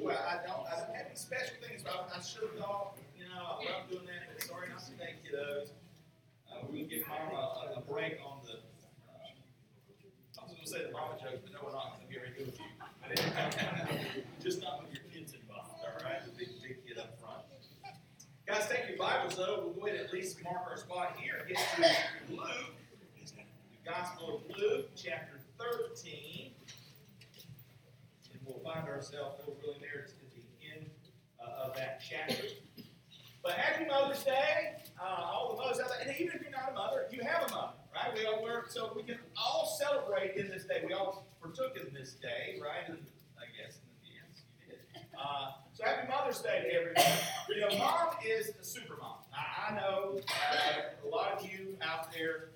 usual. I don't, I don't have any special things, but I, I should have thought, you know, I love doing that, but sorry not to thank kiddos. Uh, we're gonna give mom a, a break on the, uh, I was gonna say the mama jokes, but no, we're not gonna be very good with you. Just not with your kids involved, all right, the big, big kid up front. Guys, take your Bibles though, we'll go ahead and at least mark our spot here get to Luke, the Gospel of Luke, chapter thirteen. And we'll find ourselves really near to the end uh, of that chapter. But happy Mother's Day, uh, all the mothers out there, and even if you're not a mother, you have a mother, right? We all work, so we can all celebrate in this day. We all partook in this day, right? And I guess, yes, you did. Uh, so happy Mother's Day to everyone. You know, mom is a super mom. I, I know uh, a lot of you out there,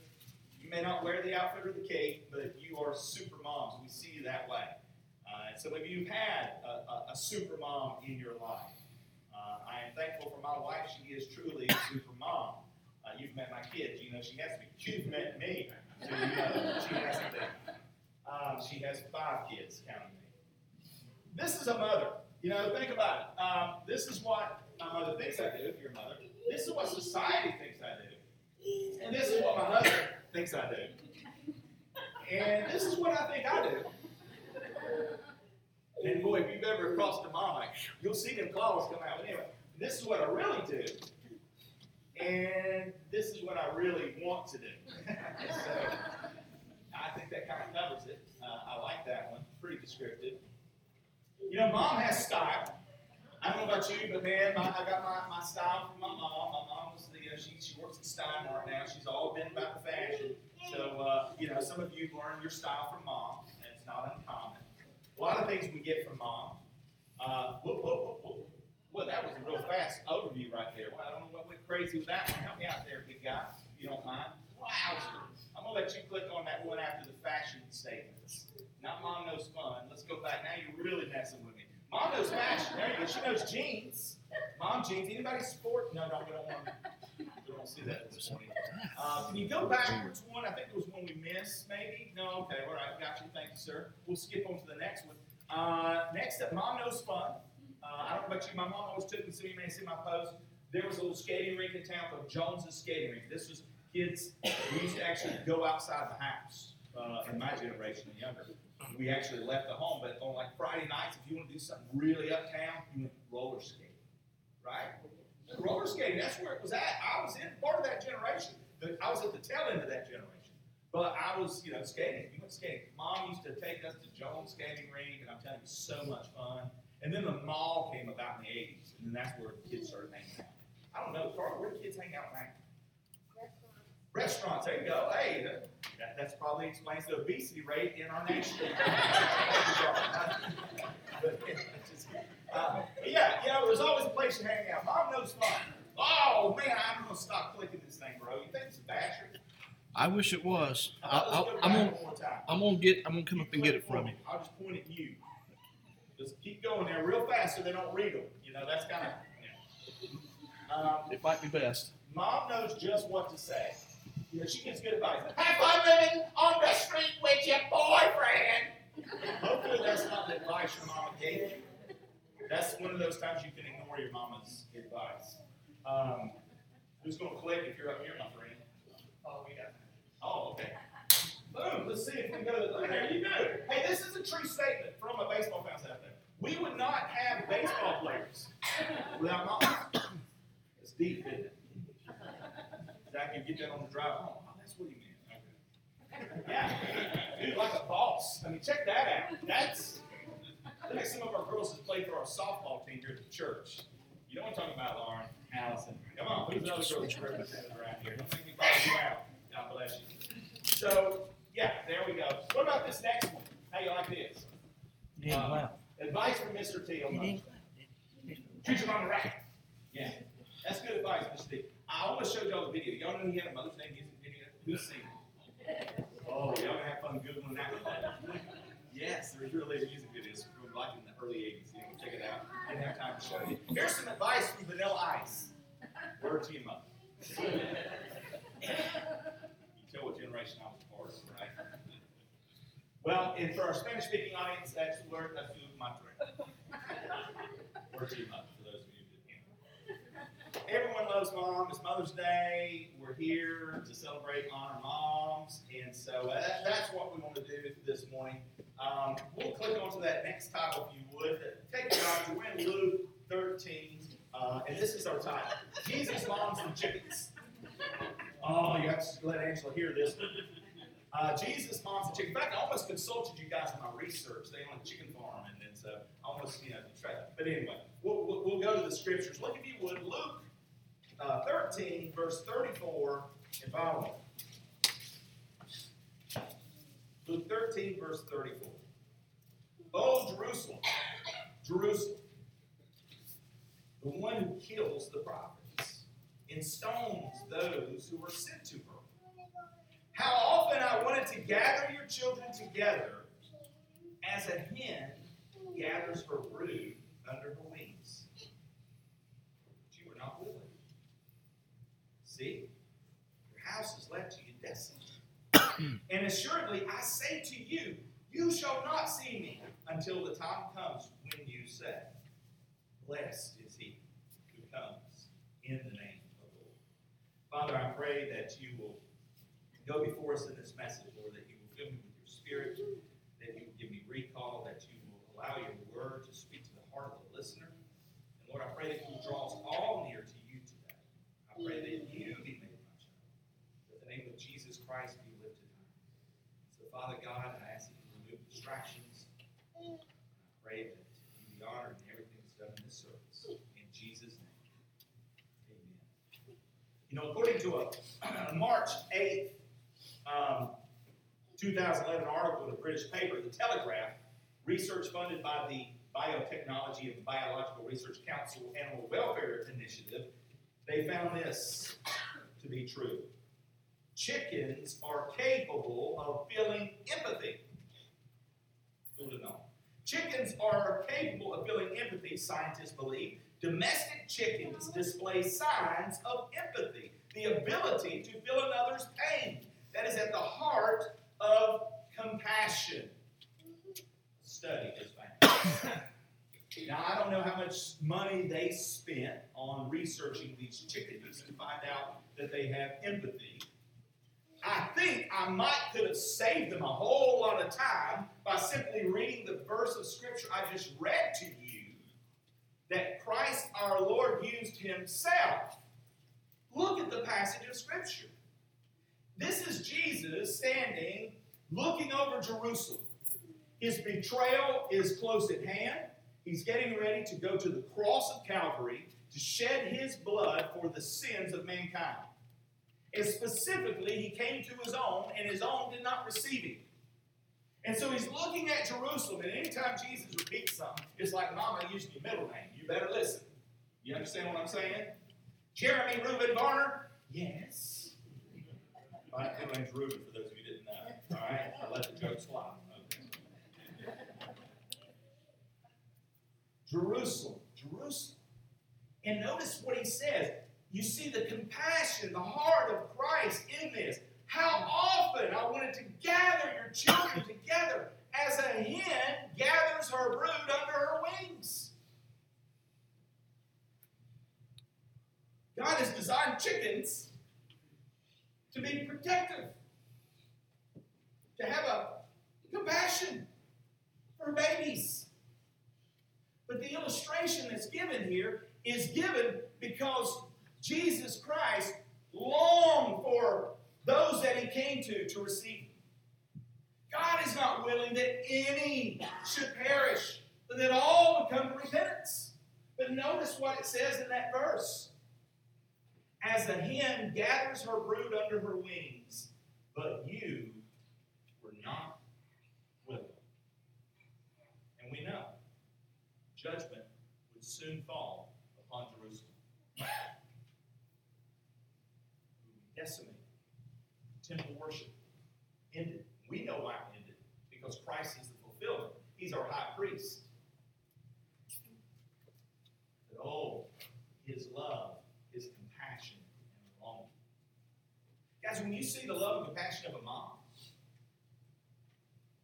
you may not wear the outfit or the cape, but you are super moms. We see you that way. Uh, and some of you have had a, a, a super mom in your life. Thankful for my wife. She is truly a super mom. Uh, you've met my kids. You know she has to be. You've met me. So you know she has to be. Um, she has five kids, counting me. This is a mother. You know, think about it. Um, this is what my mother thinks I do, if you're a mother. This is what society thinks I do. And this is what my husband thinks I do. And this is what I think I do. And boy, if you've ever crossed a mom, you'll see them claws come out. Anyway, this is what I really do. And this is what I really want to do. so I think that kind of covers it. Uh, I like that one. Pretty descriptive. You know, mom has style. I don't know about you, but man, my, I got my, my style from my mom. My mom was the, you know, she, she works at Stein Mart now. She's all been about the fashion. So, uh, you know, some of you learned your style from mom, and it's not uncommon. A lot of things we get from mom. Uh, whoop, whoop, whoop. Well, that was a real fast overview right there. Well, I don't know what went crazy with that one. Help me out there, big guy, if you don't mind. Wow. I'm going to let you click on that one after the fashion statements. Not mom knows fun. Let's go back. Now you're really messing with me. Mom knows fashion. There you go. She knows jeans. Mom jeans. Anybody sport? No, no, we don't want. We don't to see that this morning. Uh, can you go backwards one? I think there was one we missed, maybe. No, okay, all right, got you. Thank you, sir. We'll skip on to the next one. Uh, next up, mom knows fun. Uh, I don't know about you. My mom always took me. Of you may see my post. There was a little skating rink in town called Jones's Skating Rink. This was kids. We used to actually go outside the house. Uh, in my generation and younger, we actually left the home. But on like Friday nights, if you want to do something really uptown, you went roller skating, right? Roller skating, that's where it was at. I was in part of that generation. I was at the tail end of that generation. But I was, you know, skating. We went skating. Mom used to take us to Jones Skating Rink, and I'm telling you, so much fun. And then the mall came about in the 80s, and then that's where kids started hanging out. I don't know, Carl, where do kids hang out now? Restaurants, there you go. Hey, that, that's probably explains the obesity rate in our nation. uh, yeah, you know, there's always a place to hang out. Mom knows fun. Oh man, I'm gonna stop clicking this thing, bro. You think it's a basher? I wish it was. I, let's I, go I'm gonna, one more time. I'm gonna get, I'm gonna come up and get it from for you. me. I'll just point at you. Just keep going there real fast so they don't read them. You know, that's kind of. Yeah. Um, It might be best. Mom knows just what to say. You know, she gives good advice. Have fun living on the street with your boyfriend. Hopefully, that's not the advice your mama gave you. That's one of those times you can ignore your mama's advice. Um, who's going to click if you're up here, my friend? Oh, we got. Oh, okay. Boom. Let's see if we can go to the. There you go. Hey, this is a true statement from a baseball fans out there. We would not have baseball players without moms. It's deep, isn't it? Zach, you get that on the drive home. Oh, that's what he meant. Okay. Yeah. Dude, like a boss. I mean, check that out. That's look at some of our girls that played for our softball team here at the church. You know what I'm talking about, Lauren, Allison. Come on, who's the other girl that's represented around here? Don't make me follow you out. God bless you. So, yeah, there we go. What about this next one? How you like this? Yeah, Um, advice from Mr. T on Mother's Day. Treat your mom right. Yeah, that's good advice, Mr. T. I almost showed y'all the video. Y'all know he had a Mother's Day music video? Who's seen it? Oh, y'all gonna have fun googling that one. Yes, there's really music videos from like in the early '80s. You can check it out. Didn't have time to show you. Here's some advice from Vanilla Ice. Word to your mother. you tell what generation I was part of, right? Well, and for our Spanish-speaking audience, that's the word that's doing my trick. Too much for those of you. Everyone loves mom. It's Mother's Day. We're here to celebrate honor moms, and so uh, that, that's what we want to do this morning. Um, we'll click onto that next title if you would. Take your time. We're in Luke 13, uh, and this is our title: Jesus, moms, and chickens. Oh, you have to let Angela hear this. Uh, Jesus, moms, and chickens. In fact, I almost consulted you guys in my research. They own a chicken farm, and then so I almost, you know, try. But anyway, we'll, we'll, go to the scriptures. Look, if you would, Luke uh, 13, verse 34 and following. Luke 13, verse 34. Oh, Jerusalem, Jerusalem, the one who kills the prophets and stones those who are sent to her. How often I wanted to gather your children together as a hen gathers her brood under her wings. But you were not willing. See, your house is left to you desolate. and assuredly, I say to you, you shall not see me until the time comes when you say, Blessed is he who comes in the name of the Lord. Father, I pray that you will go before us in this message, Lord, that you will fill me with your spirit, that you will give me recall, that you will allow your word to speak to the heart of the listener. And Lord, I pray that you will draw us all near to you today. I pray that you be made much of. That the name of Jesus Christ be lifted high. So, Father God, I ask that you remove distractions. I pray that you be honored in everything that's done in this service. In Jesus' name. Amen. You know, according to a March 8th, um, 2011 article in a British paper, The Telegraph, research funded by the Biotechnology and Biological Research Council Animal Welfare Initiative, they found this to be true. Chickens are capable of feeling empathy. Who would known? Chickens are capable of feeling empathy, scientists believe. Domestic chickens display signs of empathy, the ability to feel another's pain. That is at the heart of compassion. Study is found. now, I don't know how much money they spent on researching these chickens to find out that they have empathy. I think I might could have saved them a whole lot of time by simply reading the verse of scripture I just read to you that Christ our Lord used himself. Look at the passage of scripture. This is Jesus standing looking over Jerusalem. His betrayal is close at hand. He's getting ready to go to the cross of Calvary to shed his blood for the sins of mankind. And specifically, he came to his own, and his own did not receive him. And so he's looking at Jerusalem, and anytime Jesus repeats something, it's like Mama using your middle name. You better listen. You understand what I'm saying? Jeremy Reuben Garner? Yes. My middle name's Reuben, for those of you who didn't know. All right? I let the jokes fly. Okay. Jerusalem, Jerusalem. And notice what he says. You see the compassion, the heart of Christ in this. How often I wanted to gather your children together as a hen gathers her brood under her wings. God has designed chickens to be protective, to have a compassion for babies. But the illustration that's given here is given because Jesus Christ longed for those that he came to to receive. God is not willing that any should perish, but that all would come to repentance. But notice what it says in that verse. As a hen gathers her brood under her wings, but you were not willing. And we know judgment would soon fall upon Jerusalem. Decimated. Temple worship ended. We know why it ended. Because Christ is the fulfillment. He's our high priest. But oh, his love, his compassion, and longing. Guys, when you see the love and compassion of a mom,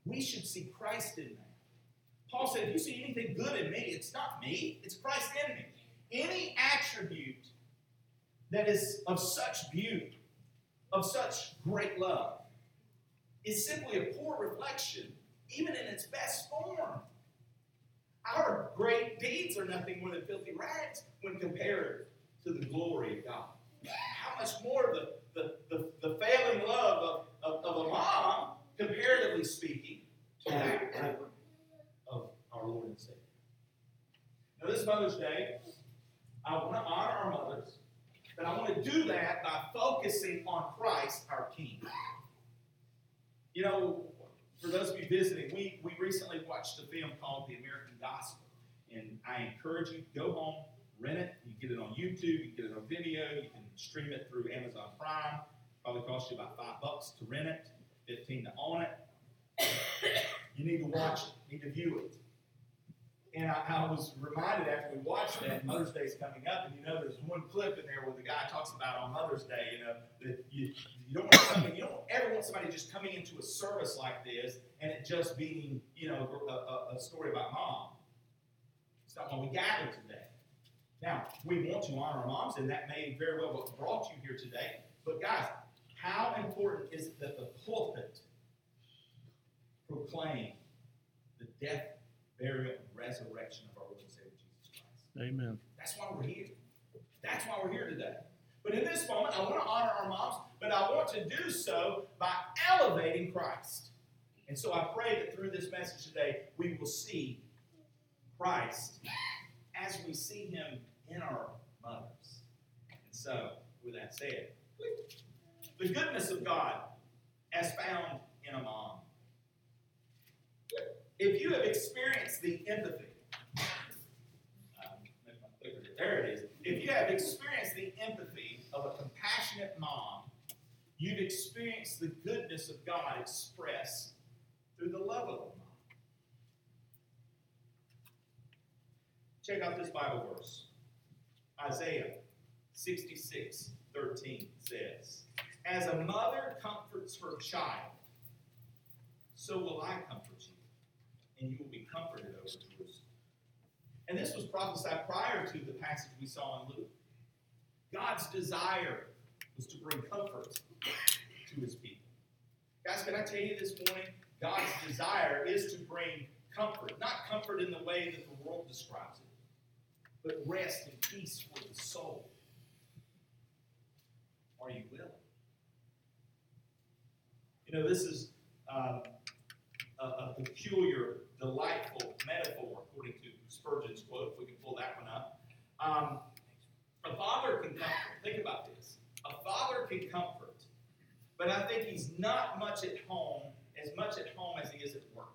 we should see Christ in that. Paul said, if you see anything good in me, it's not me, it's Christ in me. Any attribute that is of such beauty, of such great love, is simply a poor reflection, even in its best form. Our great deeds are nothing more than filthy rags when compared to the glory of God. How much more the, the, the, the failing love of, of, of a mom, comparatively speaking, to that of our Lord and Savior. Now, this Mother's Day, I want to honor our mothers, but I want to do that by focusing on Christ, our King. You know, for those of you visiting, we, we recently watched a film called The American Gospel. And I encourage you go home, rent it. You get it on YouTube, you get it on video, you can stream it through Amazon Prime. Probably cost you about five bucks to rent it, 15 to own it. You need to watch it, you need to view it. And I, I was reminded after we watched that Mother's Day is coming up, and you know there's one clip in there where the guy talks about on Mother's Day, you know, that you, you don't want in, you don't ever want somebody just coming into a service like this and it just being, you know, a, a, a story about mom. It's not why we gather today. Now, we want to honor our moms, and that may very well what brought you here today. But guys, how important is it that the pulpit proclaim the death, burial, and resurrection of our Lord and Savior Jesus Christ? Amen. That's why we're here. That's why we're here today. But in this moment, I want to honor our moms, but I want to do so by elevating Christ. And so I pray that through this message today, we will see Christ as we see him in our mothers. And so, with that said, the goodness of God as found in a mom. If you have experienced the empathy, there it is. If you have experienced the empathy of a compassionate mom, you've experienced the goodness of God expressed through the love of a mom. Check out this Bible verse. Isaiah 66, 13 says, As a mother comforts her child, so will I comfort and you will be comforted over Jerusalem. And this was prophesied prior to the passage we saw in Luke. God's desire was to bring comfort to his people. Guys, can I tell you this morning? God's desire is to bring comfort, not comfort in the way that the world describes it, but rest and peace for the soul. Are you willing? You know, this is um, a, a peculiar, delightful metaphor, according to Spurgeon's quote, if we can pull that one up. Um, a father can comfort. Think about this. A father can comfort, but I think he's not much at home, as much at home as he is at work.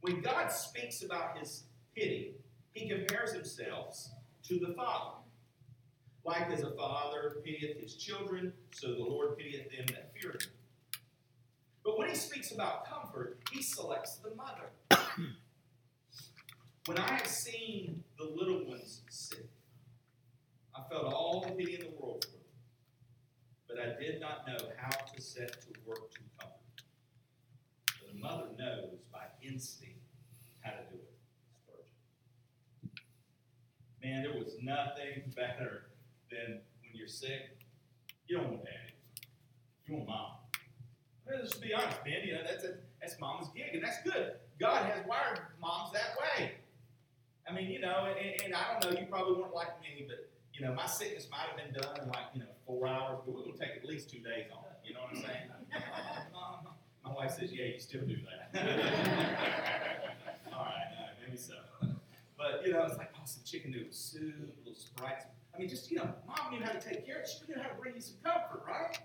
When God speaks about his pity, he compares himself to the Father. Like as a father pitieth his children, so the Lord pitieth them that fear him. But when he speaks about comfort, he selects the mother. when I have seen the little ones sick, I felt all the pity in the world for them, but I did not know how to set to work to comfort. But a mother knows by instinct how to do it. Spurgeon. Man, there was nothing better than when you're sick. You don't want daddy. You want mom. Let's be honest, man. You know that's a, that's mama's gig, and that's good. God has wired moms that way. I mean, you know, and, and I don't know. You probably weren't like me, but you know, my sickness might have been done in like you know four hours, but we're gonna take at least two days on it. You know what I'm saying? my wife says, "Yeah, you still do that." All right, all uh, right, maybe so. But you know, it's like oh, some chicken noodle soup, a little sprites. I mean, just you know, mom knew how to take care of it. She knew how to bring you some comfort, right?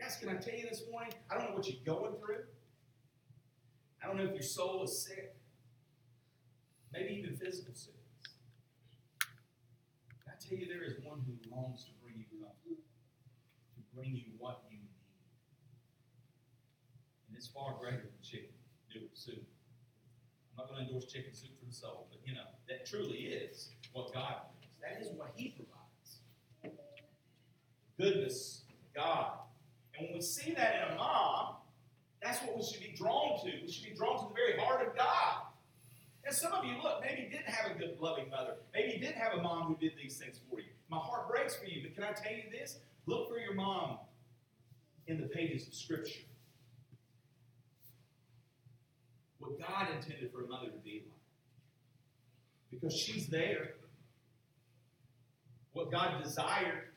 Guys, can I tell you this morning? I don't know what you're going through. I don't know if your soul is sick. Maybe even physical sickness. Can I tell you there is one who longs to bring you comfort, to bring you what you need. And it's far greater than chicken noodle soup. I'm not going to endorse chicken soup for the soul, but you know, that truly is what God brings. That is what He provides. Goodness, God. When we see that in a mom, that's what we should be drawn to. We should be drawn to the very heart of God. And some of you, look, maybe didn't have a good, loving mother. Maybe you didn't have a mom who did these things for you. My heart breaks for you, but can I tell you this? Look for your mom in the pages of Scripture. What God intended for a mother to be like. Because she's there. What God desired,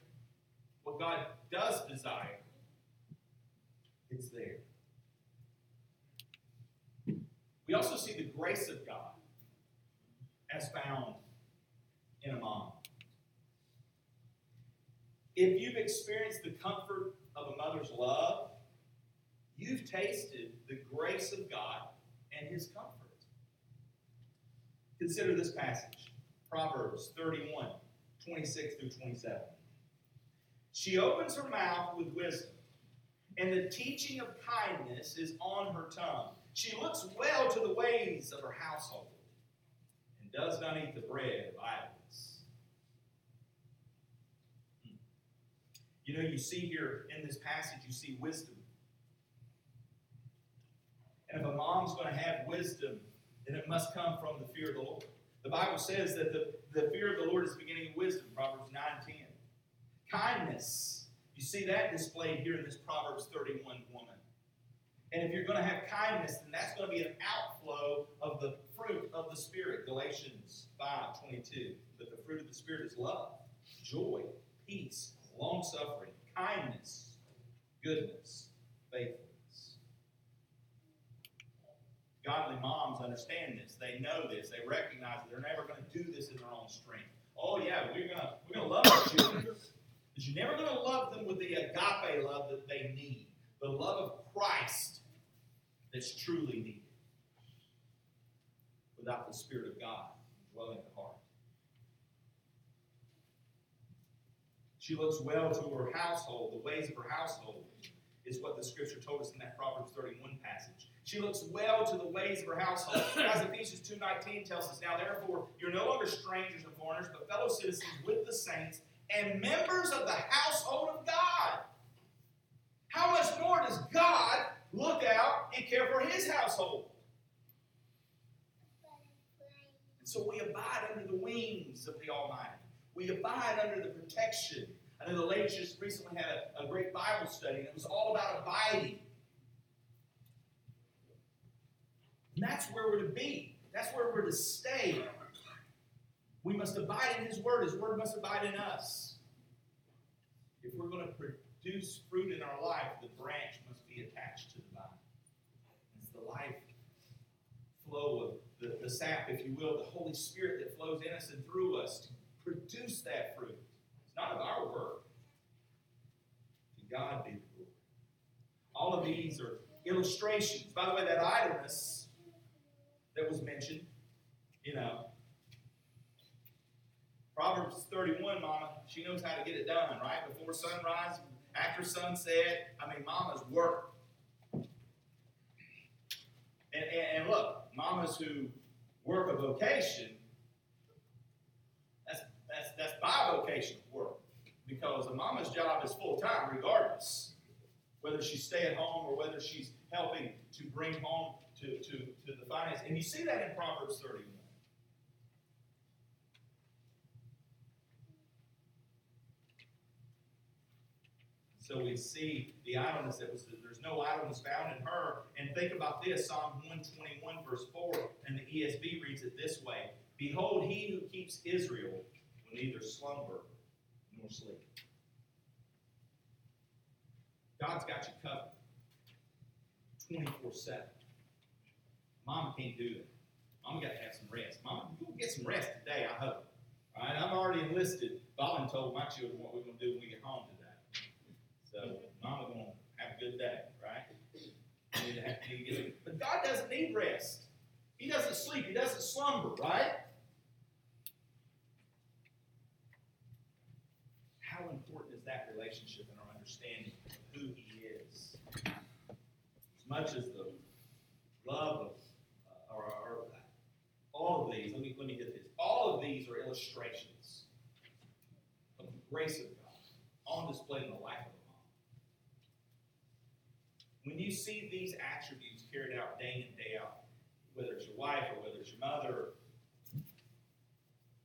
what God does desire, it's there. We also see the grace of God as found in a mom. If you've experienced the comfort of a mother's love, you've tasted the grace of God and His comfort. Consider this passage Proverbs 31 26 through 27. She opens her mouth with wisdom, and the teaching of kindness is on her tongue. She looks well to the ways of her household, and does not eat the bread of idleness. Hmm. You know, you see here in this passage, you see wisdom. And if a mom's going to have wisdom, then it must come from the fear of the Lord. The Bible says that the, the fear of the Lord is the beginning of wisdom, Proverbs 9 10. Kindness, you see that displayed here in this Proverbs 31 woman. And if you're going to have kindness, then that's going to be an outflow of the fruit of the Spirit, Galatians 5 22. But the fruit of the Spirit is love, joy, peace, long suffering, kindness, goodness, faithfulness. Godly moms understand this. They know this. They recognize that they're never going to do this in their own strength. Oh yeah, we're gonna we're gonna love our children, but you're never going to love them with the agape love that they need, the love of Christ that's truly needed, without the Spirit of God dwelling in the heart. She looks well to her household. The ways of her household is what the Scripture told us in that Proverbs 31 passage. She looks well to the ways of her household. As Ephesians 2.19 tells us, Now therefore, you're no longer strangers and foreigners, but fellow citizens with the saints and members of the household of God. How much more does God look out and care for his household? And so we abide under the wings of the Almighty. We abide under the protection. I know the ladies just recently had a, a great Bible study, and it was all about abiding. And that's where we're to be. That's where we're to stay. We must abide in His Word. His Word must abide in us. If we're going to produce fruit in our life, the branch must be attached to the vine. It's the life flow of the, the sap, if you will, the Holy Spirit that flows in us and through us to produce that fruit. It's not of our work. To God be the glory. All of these are illustrations. By the way, that idleness that was mentioned, you know, Proverbs 31, Mama, she knows how to get it done, right? Before sunrise, after sunset. I mean, mamas work. And, and, and look, mamas who work a vocation, that's, that's, that's bivocational work. Because a mama's job is full time, regardless. Whether she's stay at home or whether she's helping to bring home to, to, to the finance. And you see that in Proverbs 31. So we see the idleness that was there's no idleness found in her. And think about this Psalm 121, verse 4, and the ESV reads it this way Behold, he who keeps Israel will neither slumber nor sleep. God's got you covered 24 7. Mama can't do that. Mama got to have some rest. Mama, you will get some rest today, I hope. All right, I'm already enlisted. Bob told my children what we're going to do when we get home today. Mama to have a good day, right? Have, but God doesn't need rest. He doesn't sleep. He doesn't slumber, right? How important is that relationship in our understanding of who He is? As much as the love of, uh, or, or all of these, let me, let me get this. All of these are illustrations of the grace of God on display in the life of. When you see these attributes carried out day in, and day out, whether it's your wife or whether it's your mother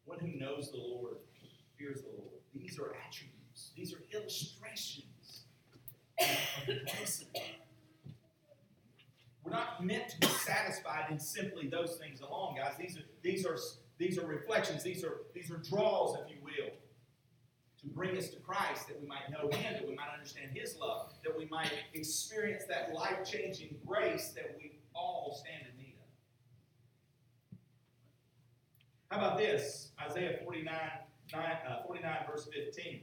one who knows the Lord fears the Lord. These are attributes, these are illustrations of the grace. We're not meant to be satisfied in simply those things alone, guys. These are these are these are reflections. These are these are draws, if you will, to bring us to Christ, that we might know Him, that we might understand His love, that we might experience that life-changing grace that we all stand in need of. How about this? Isaiah 49, 9, uh, 49 verse 15.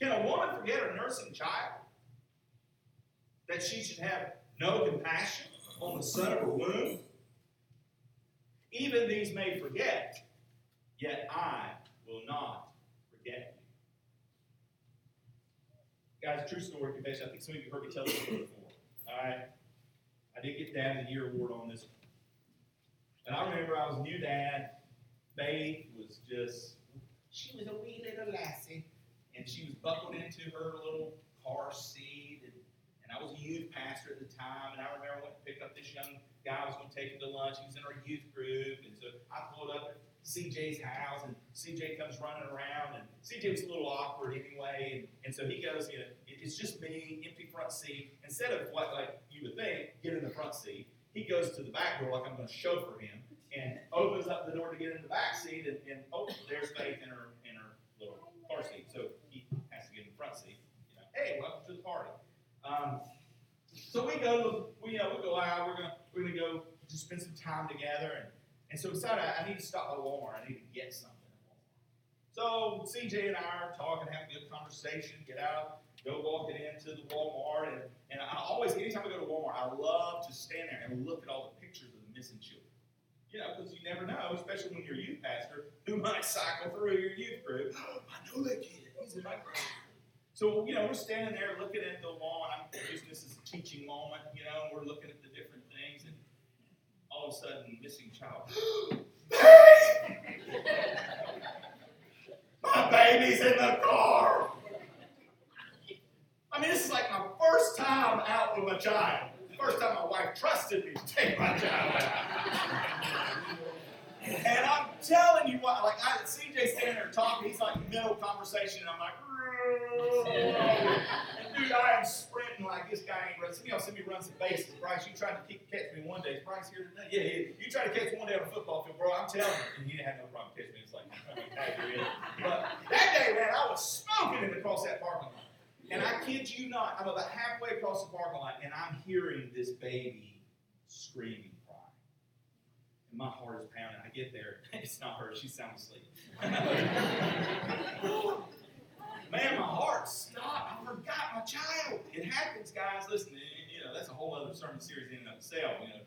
Can a woman forget her nursing child? That she should have no compassion on the son of her womb? Even these may forget, yet I will not forget. Guys, true story confession. I think some of you heard me tell this story before. All right? I did get Dad of the Year award on this. And I remember I was new dad. Faith was just, she was a wee little lassie. And she was buckled into her little car seat. And, and I was a youth pastor at the time. And I remember I went to pick up this young guy I was going to take him to lunch. He was in our youth group. And so I pulled up CJ's house. And CJ comes running around. And CJ was a little awkward anyway. And, and so he goes, you know, it's just me, empty front seat. Instead of what like you would think, get in the front seat, he goes to the back door like I'm going to chauffeur him and opens up the door to get in the back seat, and, and oh, there's Faith in her in her little car seat. So he has to get in the front seat. You know, hey, welcome to the party. Um, so we go, we you know, we go out. We're gonna we're gonna go just spend some time together, and and so we decided I, need to stop by Walmart. I need to get something at Walmart. So CJ and I are talking, having a good conversation. Get out, go walking into the Walmart, and and I always, anytime I go to Walmart, I love to stand there and look at all the pictures of the missing children. You know, because you never know, especially when you're a youth pastor, who might cycle through your youth group. I know that kid. He's in my group. So, you know, we're standing there looking at the wall, and I'm using this as a teaching moment, you know, and we're looking at the different all of a sudden, missing child. my baby's in the car. I mean, this is like my first time out with my child. First time my wife trusted me to take my child out. and I'm telling you what, like I CJ standing there talking, he's like middle conversation, and I'm like, dude, I am sprinting like this guy ain't running. Some of y'all see me run some bases. Bryce, you tried to keep, catch me one day. Is Bryce here today? Yeah, yeah. You tried to catch me one day on a football field, bro. I'm telling you. And he didn't have no problem catching me. It's like, but that day, man, I was smoking it across that parking lot. And I kid you not, I'm about halfway across the parking lot, and I'm hearing this baby screaming, cry. And my heart is pounding. I get there, it's not her, she's sound asleep. Man, my heart stopped. I forgot my child. It happens, guys. Listen, eh, you know, that's a whole other sermon series in itself. You know,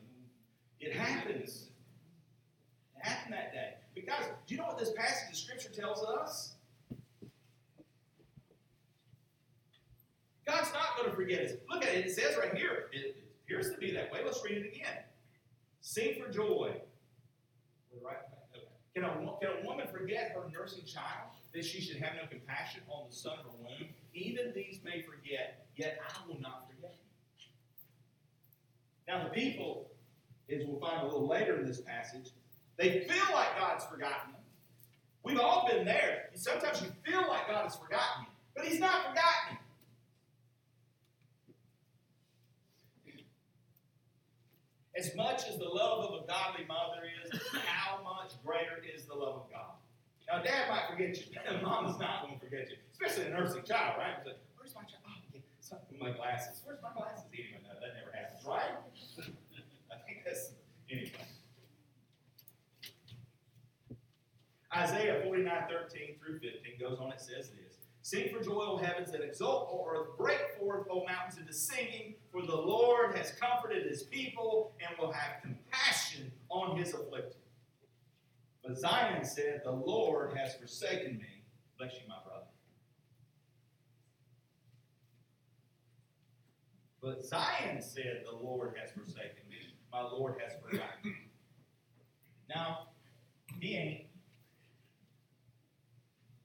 it happens. It happened that day. Because do you know what this passage of scripture tells us? God's not going to forget us. Look at it. It says right here. It appears to be that way. Let's read it again. Sing for joy. Right. Can a, can a woman forget her nursing child? That she should have no compassion on the son of her womb? Even these may forget, yet I will not forget. Now the people, as we'll find a little later in this passage, they feel like God's forgotten them. We've all been there. Sometimes you feel like God has forgotten you, but He's not forgotten you. As much as the love of a godly mother is, how much greater is the love of God? Now, dad might forget you, mama's not going to forget you, especially a nursing child, right? Like, Where's my child? Oh, yeah, something my glasses. Where's my glasses? Anyway, no, that never happens, right? I think that's, anyway. Isaiah 49, 13 through 15 goes on, it says this. Sing for joy, O heavens, and exult, O earth. Break forth, O mountains, into singing, for the Lord has comforted his people and will have compassion on his afflicted. But Zion said, The Lord has forsaken me. Bless you, my brother. But Zion said, The Lord has forsaken me. My Lord has forgotten me. Now, he ain't.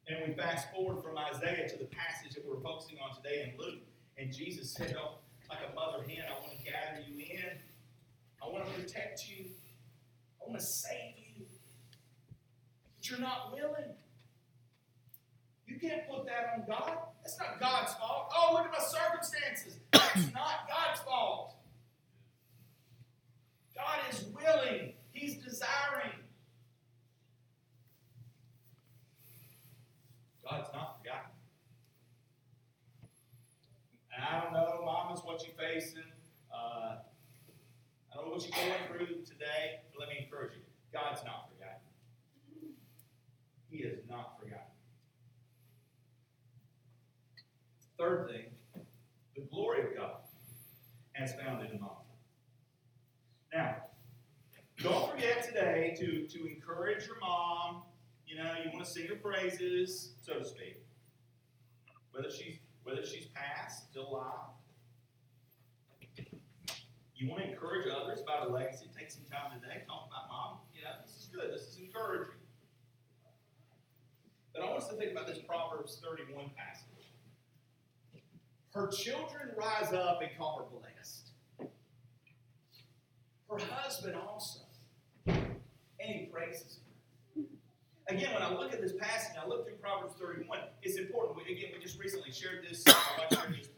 And we fast forward from Isaiah to the passage that we're focusing on today in Luke. And Jesus said, oh, like a mother hen, I want to gather you in. I want to protect you. I want to save you. But you're not willing. You can't put that on God. That's not God's fault. Oh, look at my circumstances. That's not God's fault. God is willing, He's desiring. God's not forgotten. And I don't know, mamas, what you're facing. Uh, I don't know what you're going through today, but let me encourage you. God's not forgotten. He is not forgotten. Third thing, the glory of God as found in mom. Now, don't forget today to, to encourage your mom. You know, you want to sing her praises, so to speak. Whether she's whether she's passed, still alive. You want to encourage others about her legacy. Take some time today, talk about mom. You know, this is good. This is encouraging. But I want us to think about this Proverbs 31 passage. Her children rise up and call her blessed. Her husband also. Again, when I look at this passage, I look through Proverbs 31, it's important. We, again, we just recently shared this, uh,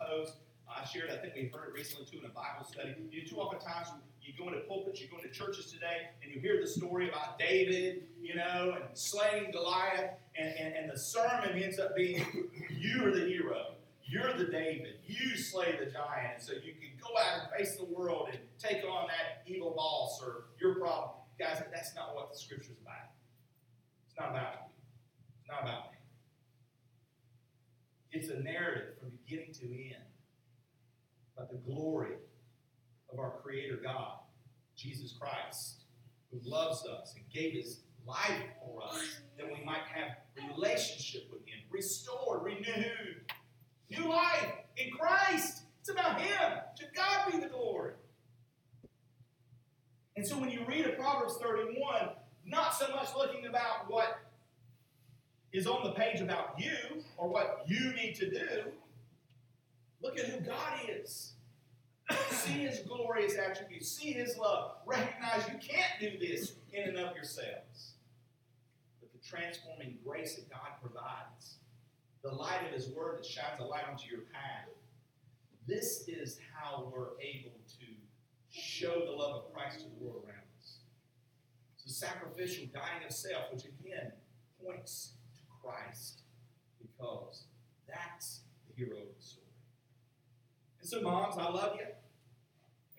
post. I shared, I think we heard it recently too in a Bible study. You know, too often times you go into pulpits, you go into churches today, and you hear the story about David, you know, and slaying Goliath, and, and, and the sermon ends up being, you are the hero. You're the David. You slay the giant, so you can go out and face the world and take on that evil boss or your problem. Guys, that's not what the scripture's about. It's not about you. It's not about me. It's a narrative from beginning to end about the glory of our Creator God, Jesus Christ, who loves us and gave His life for us that we might have relationship with Him, restored, renewed, new life in Christ. It's about Him. To God be the glory. And so when you read a Proverbs 31, not so much looking about what is on the page about you or what you need to do. Look at who God is. See his glorious attributes. See his love. Recognize you can't do this in and of yourselves. But the transforming grace that God provides, the light of his word that shines a light onto your path, this is how we're able to show the love of Christ to the world around us. It's a sacrificial dying of self, which again points to Christ because that's the hero of the story. And so, moms, I love you.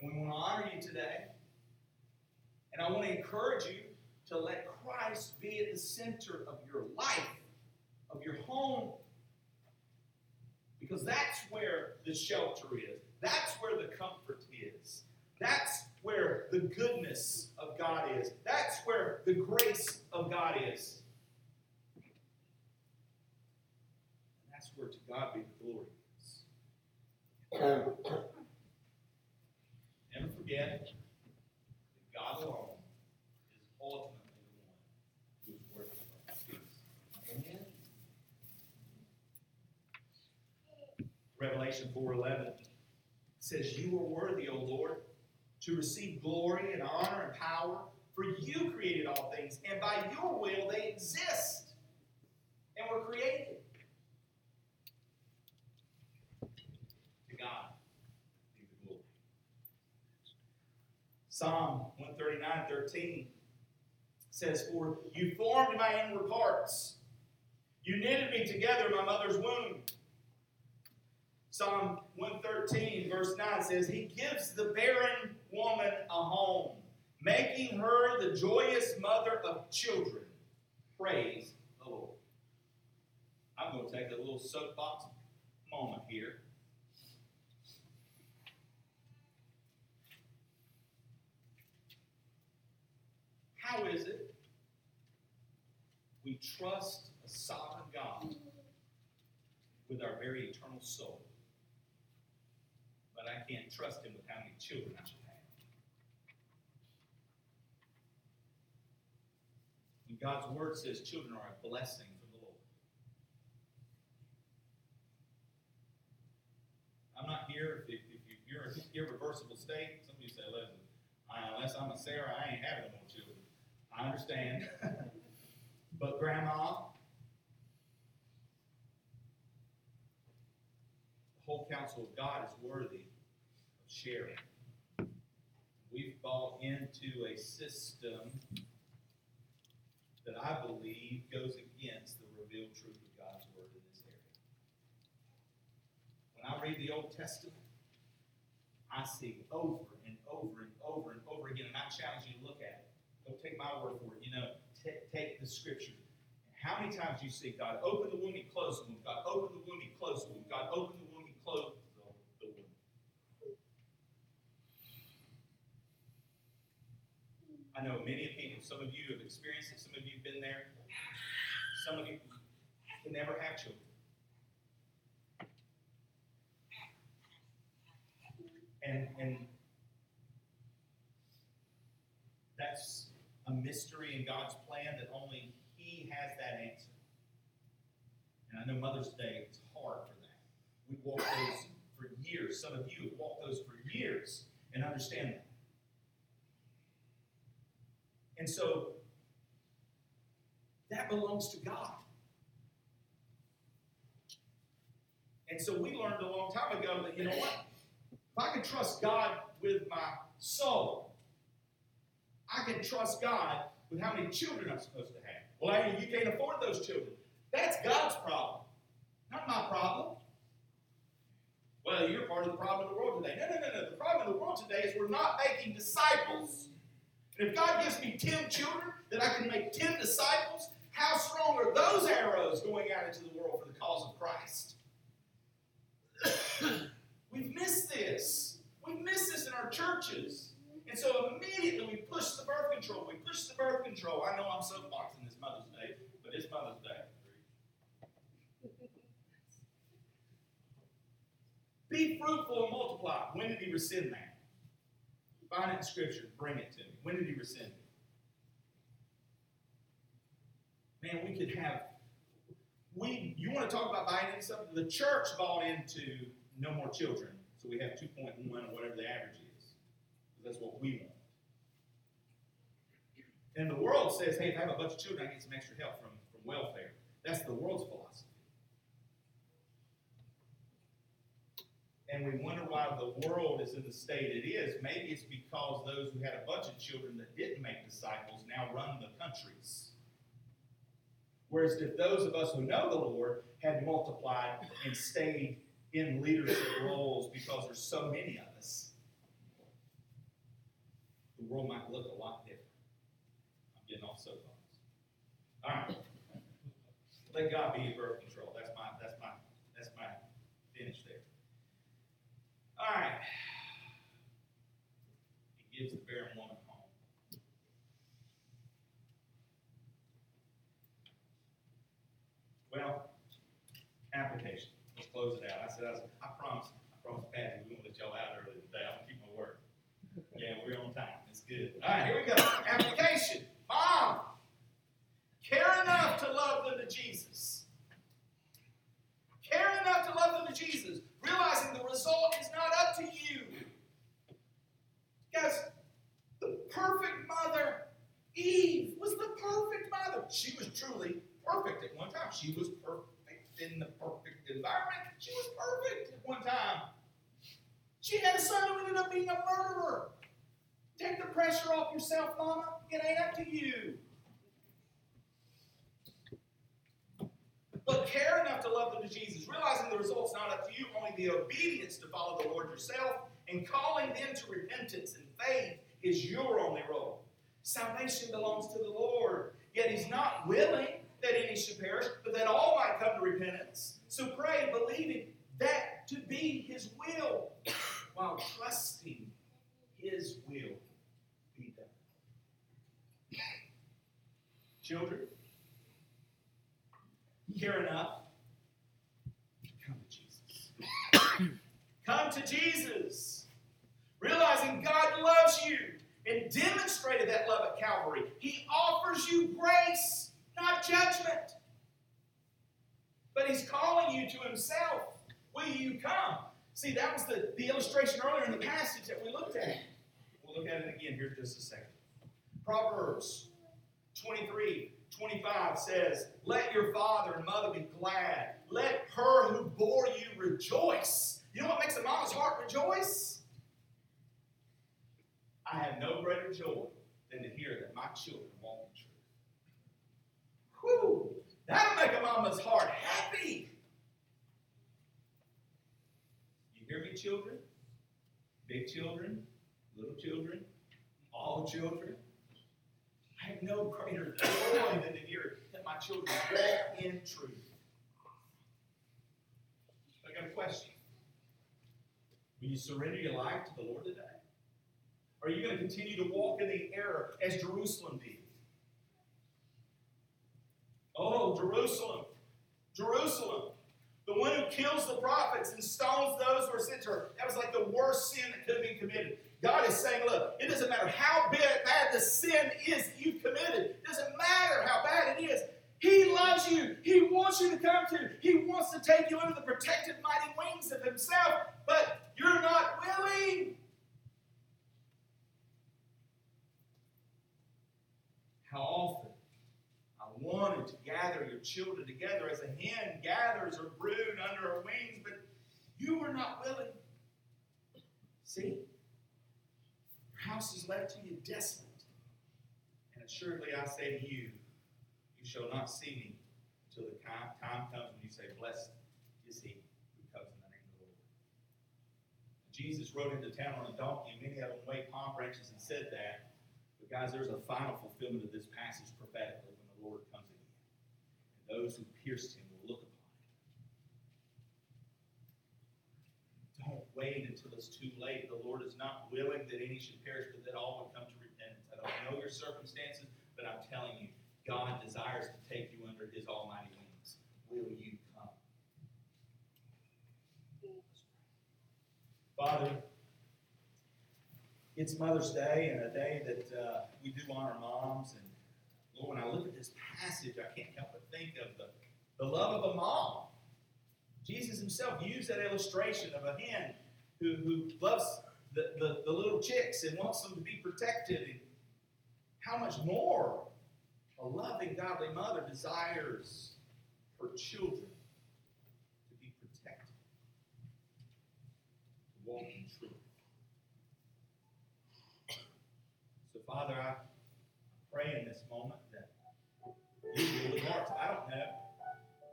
And we want to honor you today. And I want to encourage you to let Christ be at the center of your life, of your home. Because that's where the shelter is. That's where the comfort is. That's where the goodness of God is. That's where the grace of God is. And that's where to God be the glory is. Never forget that God alone is ultimately the one who is worthy of peace. Amen. Revelation 4:11 says, "You are worthy, O Lord, to receive glory and honor and power, for you created all things, and by your will they exist and were created." To God be the glory. Psalm 139, 13 says, For you formed my inward parts. You knitted me together in my mother's womb. Psalm 113, verse 9 says, He gives the barren woman a home, making her the joyous mother of children. Praise the Lord. I'm going to take a little soapbox moment here. How is it we trust a sovereign God with our very eternal soul? But I can't trust him with how many children I should. And God's word says children are a blessing from the Lord. I'm not here if, if, if you're in irreversible state. Some of you say, listen, unless I'm a Sarah, I ain't having no more children. I understand. But, Grandma, the whole counsel of God is worthy of sharing. We've bought into a system that I believe goes against the revealed truth of God's word in this area. When I read the Old Testament, I see over and over and over and over again, and I challenge you to look at it. Don't take my word for it. You know, t- take the scripture. How many times do you see God open the womb, He close the womb. God open the womb, He close the womb. God open the womb, He close the womb. I know many of you, some of you have experienced it, some of you have been there. Some of you can never have children. And and that's a mystery in God's plan that only He has that answer. And I know Mother's Day is hard for that. We walked those for years. Some of you have walked those for years and understand that. And so that belongs to God. And so we learned a long time ago that, you know what? If I can trust God with my soul, I can trust God with how many children I'm supposed to have. Well, hey, you can't afford those children. That's God's problem, not my problem. Well, you're part of the problem of the world today. No, no, no, no. The problem of the world today is we're not making disciples. And if God gives me 10 children that I can make 10 disciples, how strong are those arrows going out into the world for the cause of Christ? We've missed this. We've missed this in our churches. And so immediately we push the birth control. We push the birth control. I know I'm soapboxing this Mother's Day, but it's Mother's Day. Be fruitful and multiply. When did he rescind that? Find it in Scripture. Bring it to me. When did he rescind it? Man, we could have. We, you want to talk about buying into something? The church bought into no more children, so we have 2.1 or whatever the average is. That's what we want. And the world says, hey, if I have a bunch of children, I get some extra help from, from welfare. That's the world's philosophy. And we wonder why the world is in the state it is. Maybe it's because those who had a bunch of children that didn't make disciples now run the countries. Whereas if those of us who know the Lord had multiplied and stayed in leadership roles because there's so many of us, the world might look a lot different. I'm getting off soapbox. All right. Let God be your birth control. That's my that's my that's my finish there. All right. He gives the barren woman home. Well, application. Let's close it out. I said, I, was, I promise, I promised Patty we won't let y'all out early today. I'm gonna keep my word. Yeah, we're on time. It's good. All right, here we go. Application. Mom, care enough to love them to Jesus. Care enough to love them to Jesus, realizing the result is not up to you. Guys, the perfect mother, Eve, was the perfect mother. She was truly perfect at one time. She was perfect in the perfect environment. She was perfect at one time. She had a son who ended up being a murderer. Take the pressure off yourself, Mama. It ain't up to you. But care enough to love them to Jesus, realizing the result's not up to you, only the obedience to follow the Lord yourself, and calling them to repentance and faith is your only role. Salvation belongs to the Lord, yet He's not willing that any should perish, but that all might come to repentance. So pray, believing that to be His will, while trusting His will be done. Children, care enough, come to Jesus. come to Jesus. Realizing God loves you and demonstrated that love at Calvary. He offers you grace, not judgment. But He's calling you to Himself. Will you come? See, that was the, the illustration earlier in the passage that we looked at. We'll look at it again here in just a second. Proverbs 23, 25 says, Let your father and mother be glad. Let her who bore you rejoice. You know what makes a mama's heart rejoice? I have no greater joy than to hear that my children walk in truth. Whew! That'll make a mama's heart happy. You hear me, children? Big children, little children, all children. I have no greater joy than to hear that my children walk in truth. I got a question. Will you surrender your life to the Lord today? Are you going to continue to walk in the error as Jerusalem did? Oh, Jerusalem, Jerusalem, the one who kills the prophets and stones those who are sent to her. That was like the worst sin that could have been committed. God is saying, look, it doesn't matter how bad the sin is that you've committed. It doesn't matter how bad it is. He loves you. He wants you to come to. Him. He wants to take you under the protective mighty wings of himself, but you're not willing. How often I wanted to gather your children together as a hen gathers her brood under her wings, but you were not willing. See? House is left to you desolate. And assuredly I say to you, you shall not see me until the time comes when you say, Blessed is he who comes in the name of the Lord. Jesus rode into town on a donkey, and many of them waved palm branches and said that. But guys, there's a final fulfillment of this passage prophetically when the Lord comes again. And those who pierced him will look upon him. Don't wait until it's too late. The Lord is not willing that any should perish, but that all would come to repentance. I don't know your circumstances, but I'm telling you, God desires to take you under his almighty wings. Will you come? Father, it's Mother's Day and a day that uh, we do honor moms. And Lord, when I look at this passage, I can't help but think of the, the love of a mom. Jesus himself used that illustration of a hen who, who loves the, the, the little chicks and wants them to be protected. And how much more a loving, godly mother desires her children to be protected, to walk in truth. So, Father, I pray in this moment that you will with hearts. I don't know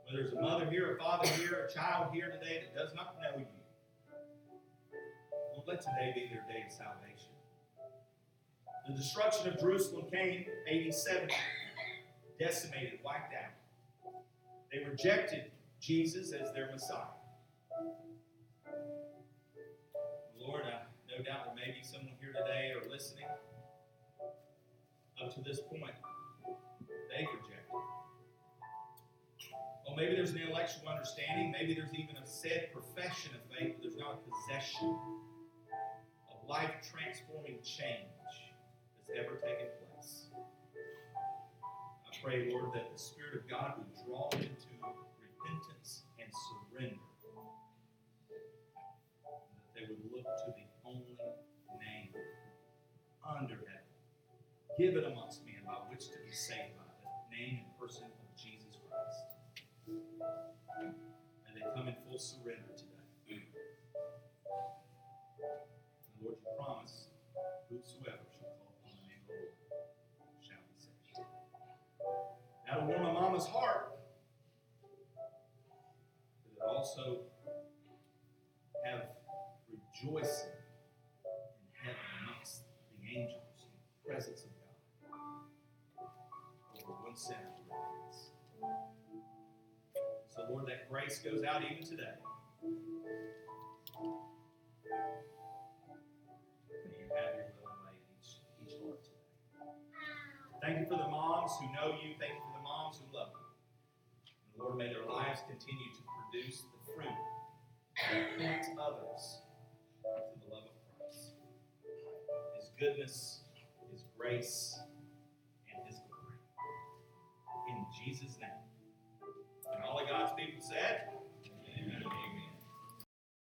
whether there's a mother here, a father here, a child here today that does not know you. Lord, let today be their day of salvation. The destruction of Jerusalem came 87 decimated, wiped out. They rejected Jesus as their Messiah. Lord, I, no doubt there may be someone here today or listening up to this point they've rejected. Well, maybe there's an intellectual understanding, maybe there's even a said profession of faith, but there's not a possession life transforming change that's ever taken place. I pray, Lord, that the Spirit of God would draw them to repentance and surrender. That they would look to the only name under heaven, given amongst men by which to be saved by the name and person of Jesus Christ. And they come in full surrender mama's heart. But it also have rejoicing in heaven amongst the angels in the presence of God. Over one sinner who. So Lord, that grace goes out even today. May you have your will and way in each, each heart today. Thank you for the moms who know you. Thank Lord, may their lives continue to produce the fruit that leads others to the love of Christ. His goodness, His grace, and His glory. In Jesus' name. And all of God's people said,